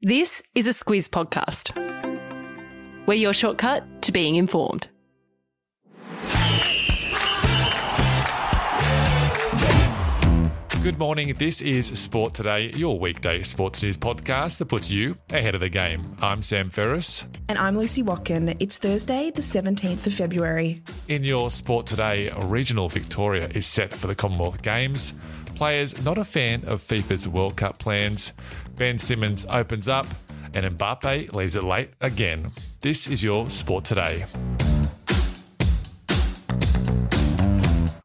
This is a Squiz podcast. We're your shortcut to being informed. Good morning. This is Sport Today, your weekday sports news podcast that puts you ahead of the game. I'm Sam Ferris. And I'm Lucy Watkin. It's Thursday, the 17th of February. In your Sport Today, regional Victoria is set for the Commonwealth Games. Players not a fan of FIFA's World Cup plans. Ben Simmons opens up, and Mbappe leaves it late again. This is your Sport Today.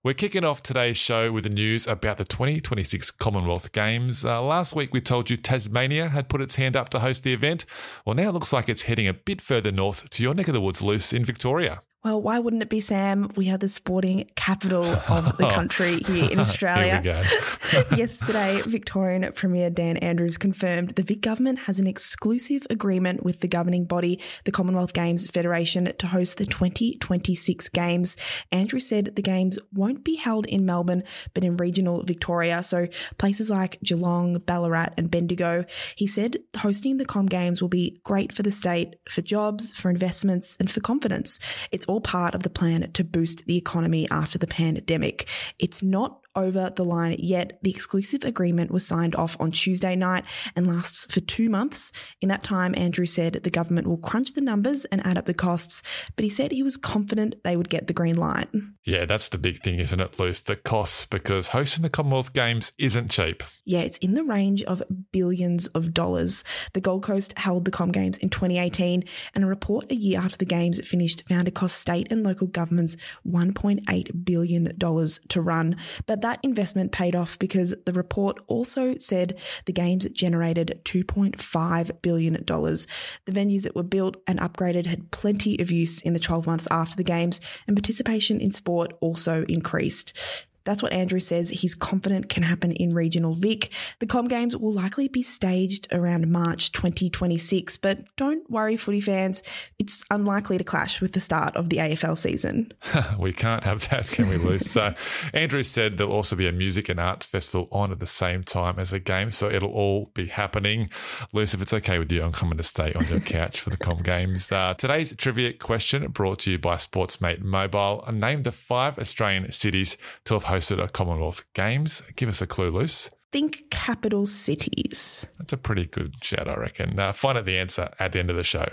We're kicking off today's show with the news about the 2026 Commonwealth Games. Uh, last week, we told you Tasmania had put its hand up to host the event. Well, now it looks like it's heading a bit further north to your neck of the woods, Luce, in Victoria. Well, why wouldn't it be, Sam? We are the sporting capital of the country here in Australia. here Yesterday, Victorian Premier Dan Andrews confirmed the Vic government has an exclusive agreement with the governing body, the Commonwealth Games Federation, to host the 2026 Games. Andrews said the Games won't be held in Melbourne, but in regional Victoria, so places like Geelong, Ballarat, and Bendigo. He said hosting the Com Games will be great for the state, for jobs, for investments, and for confidence. It's all part of the plan to boost the economy after the pandemic. It's not over the line yet. The exclusive agreement was signed off on Tuesday night and lasts for two months. In that time, Andrews said the government will crunch the numbers and add up the costs, but he said he was confident they would get the green light. Yeah, that's the big thing, isn't it, Luce? The costs, because hosting the Commonwealth Games isn't cheap. Yeah, it's in the range of billions of dollars. The Gold Coast held the Com Games in 2018, and a report a year after the Games finished found it cost state and local governments $1.8 billion to run. But that investment paid off because the report also said the games generated $2.5 billion. The venues that were built and upgraded had plenty of use in the 12 months after the games, and participation in sport also increased. That's what Andrews says he's confident can happen in regional Vic. The Com Games will likely be staged around March 2026, but don't worry, footy fans, it's unlikely to clash with the start of the AFL season. we can't have that, can we, Luce? so, Andrews said there'll also be a music and arts festival on at the same time as the game, so it'll all be happening. Luce, if it's okay with you, I'm coming to stay on your couch for the Com Games. Uh, today's trivia question brought to you by Sportsmate Mobile. Name the five Australian cities to have hosted a Commonwealth Games. Give us a clue, Luce. Think capital cities. That's a pretty good shout, I reckon. Uh, find out the answer at the end of the show.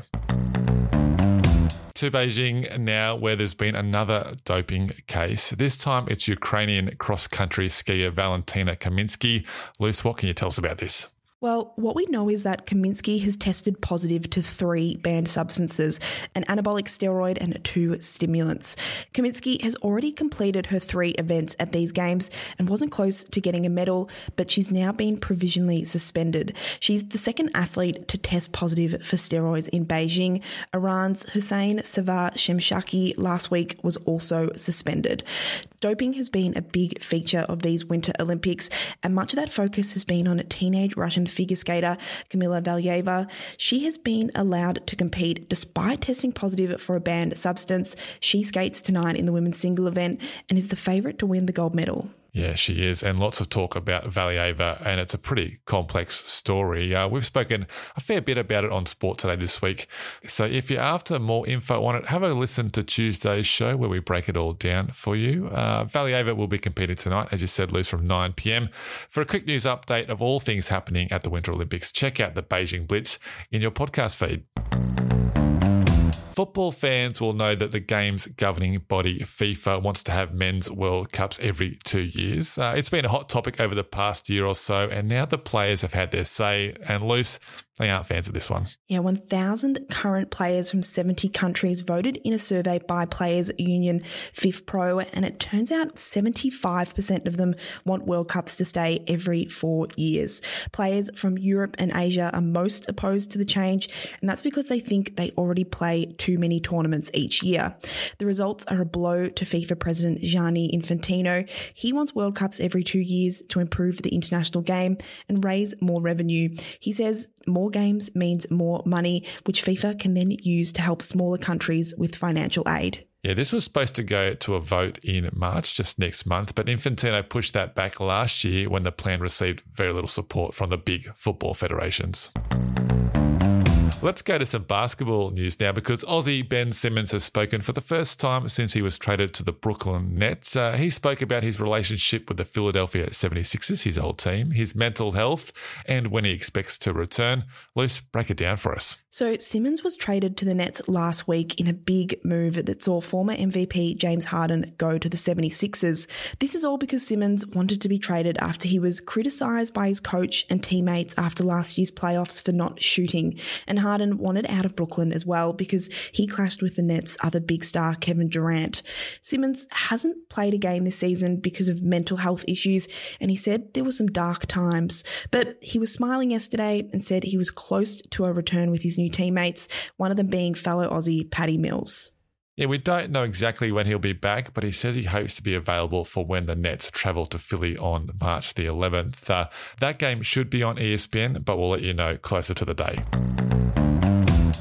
To Beijing now, where there's been another doping case. This time it's Ukrainian cross country skier Valentina Kaminsky. Luce, what can you tell us about this? Well, what we know is that Kaminsky has tested positive to three banned substances an anabolic steroid and two stimulants. Kaminsky has already completed her three events at these games and wasn't close to getting a medal, but she's now been provisionally suspended. She's the second athlete to test positive for steroids in Beijing. Iran's Hussein Savar Shemshaki last week was also suspended. Doping has been a big feature of these Winter Olympics, and much of that focus has been on teenage Russian figure skater Kamila Valieva. She has been allowed to compete despite testing positive for a banned substance. She skates tonight in the women's single event and is the favourite to win the gold medal. Yeah, she is. And lots of talk about Valieva, and it's a pretty complex story. Uh, we've spoken a fair bit about it on Sport Today this week. So if you're after more info on it, have a listen to Tuesday's show where we break it all down for you. Uh, Valieva will be competing tonight, as you said, Luce, from 9 p.m. For a quick news update of all things happening at the Winter Olympics, check out the Beijing Blitz in your podcast feed. Football fans will know that the game's governing body, FIFA, wants to have men's World Cups every two years. Uh, it's been a hot topic over the past year or so, and now the players have had their say. And Luce, they aren't fans of this one. Yeah, 1,000 current players from 70 countries voted in a survey by Players Union Fifth FIFPro, and it turns out 75% of them want World Cups to stay every four years. Players from Europe and Asia are most opposed to the change, and that's because they think they already play too many tournaments each year. The results are a blow to FIFA President Gianni Infantino. He wants World Cups every two years to improve the international game and raise more revenue. He says more games means more money, which FIFA can then use to help smaller countries with financial aid. Yeah, this was supposed to go to a vote in March, just next month, but Infantino pushed that back last year when the plan received very little support from the big football federations. Let's go to some basketball news now because Aussie Ben Simmons has spoken for the first time since he was traded to the Brooklyn Nets. Uh, he spoke about his relationship with the Philadelphia 76ers, his old team, his mental health, and when he expects to return. Luce, break it down for us. So, Simmons was traded to the Nets last week in a big move that saw former MVP James Harden go to the 76ers. This is all because Simmons wanted to be traded after he was criticised by his coach and teammates after last year's playoffs for not shooting. And Harden wanted out of Brooklyn as well because he clashed with the Nets' other big star, Kevin Durant. Simmons hasn't played a game this season because of mental health issues, and he said there were some dark times. But he was smiling yesterday and said he was close to a return with his new teammates, one of them being fellow Aussie Patty Mills. Yeah, we don't know exactly when he'll be back, but he says he hopes to be available for when the Nets travel to Philly on March the 11th. Uh, that game should be on ESPN, but we'll let you know closer to the day.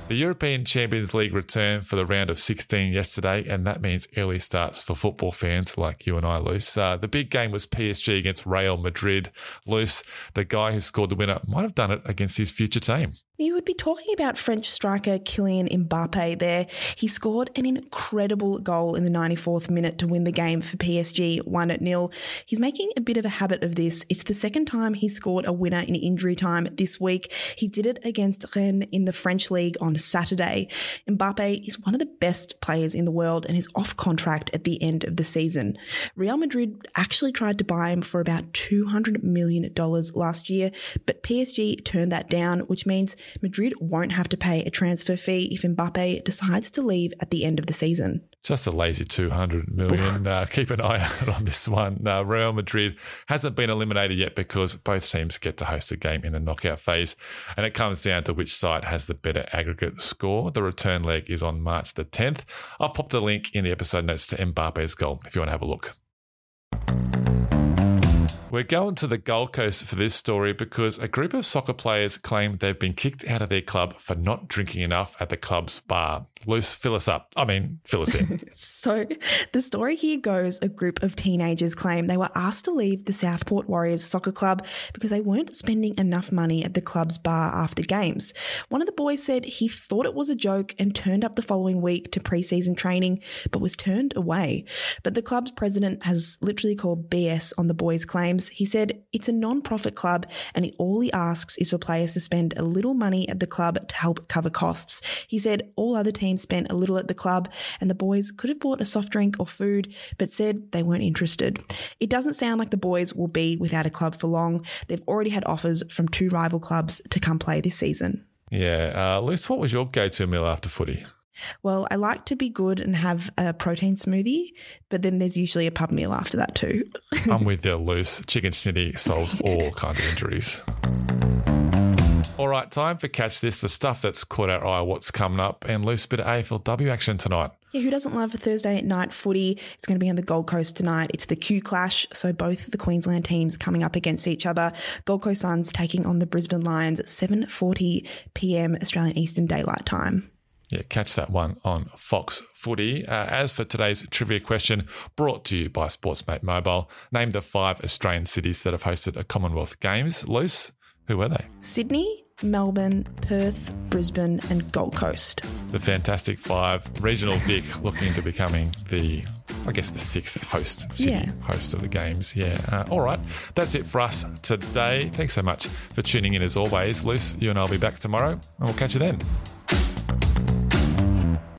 The European Champions League returned for the round of 16 yesterday, and that means early starts for football fans like you and I, Luce. Uh, the big game was PSG against Real Madrid. Luce, the guy who scored the winner, might have done it against his future team. You would be talking about French striker Kylian Mbappe there. He scored an incredible goal in the 94th minute to win the game for PSG 1 at 0. He's making a bit of a habit of this. It's the second time he scored a winner in injury time this week. He did it against Rennes in the French league on Saturday. Mbappe is one of the best players in the world and is off contract at the end of the season. Real Madrid actually tried to buy him for about $200 million last year, but PSG turned that down, which means Madrid won't have to pay a transfer fee if Mbappe decides to leave at the end of the season. Just a lazy 200 million. uh, keep an eye out on this one. Uh, Real Madrid hasn't been eliminated yet because both teams get to host a game in the knockout phase, and it comes down to which side has the better aggregate score. The return leg is on March the 10th. I've popped a link in the episode notes to Mbappe's goal if you want to have a look. We're going to the Gold Coast for this story because a group of soccer players claim they've been kicked out of their club for not drinking enough at the club's bar. Luce, fill us up. I mean, fill us in. so, the story here goes a group of teenagers claim they were asked to leave the Southport Warriors Soccer Club because they weren't spending enough money at the club's bar after games. One of the boys said he thought it was a joke and turned up the following week to preseason training, but was turned away. But the club's president has literally called BS on the boys' claims he said it's a non profit club and all he asks is for players to spend a little money at the club to help cover costs. He said all other teams spent a little at the club and the boys could have bought a soft drink or food, but said they weren't interested. It doesn't sound like the boys will be without a club for long. They've already had offers from two rival clubs to come play this season. Yeah. Uh, what was your go to meal after footy? Well, I like to be good and have a protein smoothie, but then there's usually a pub meal after that too. I'm with you, Luce Chicken snitty solves all kinds of injuries. All right, time for Catch This, the stuff that's caught our eye, what's coming up, and Luce bit of AFLW action tonight. Yeah, who doesn't love a Thursday night footy? It's going to be on the Gold Coast tonight. It's the Q Clash, so both the Queensland teams coming up against each other. Gold Coast Suns taking on the Brisbane Lions at 7:40 p.m. Australian Eastern Daylight Time. Yeah, catch that one on Fox Footy. Uh, as for today's trivia question, brought to you by Sportsmate Mobile, name the five Australian cities that have hosted a Commonwealth Games. Luce, who were they? Sydney, Melbourne, Perth, Brisbane, and Gold Coast. The Fantastic Five. Regional Vic looking to becoming the, I guess, the sixth host, city yeah. host of the games. Yeah. Uh, all right. That's it for us today. Thanks so much for tuning in as always. Luce, you and I'll be back tomorrow, and we'll catch you then.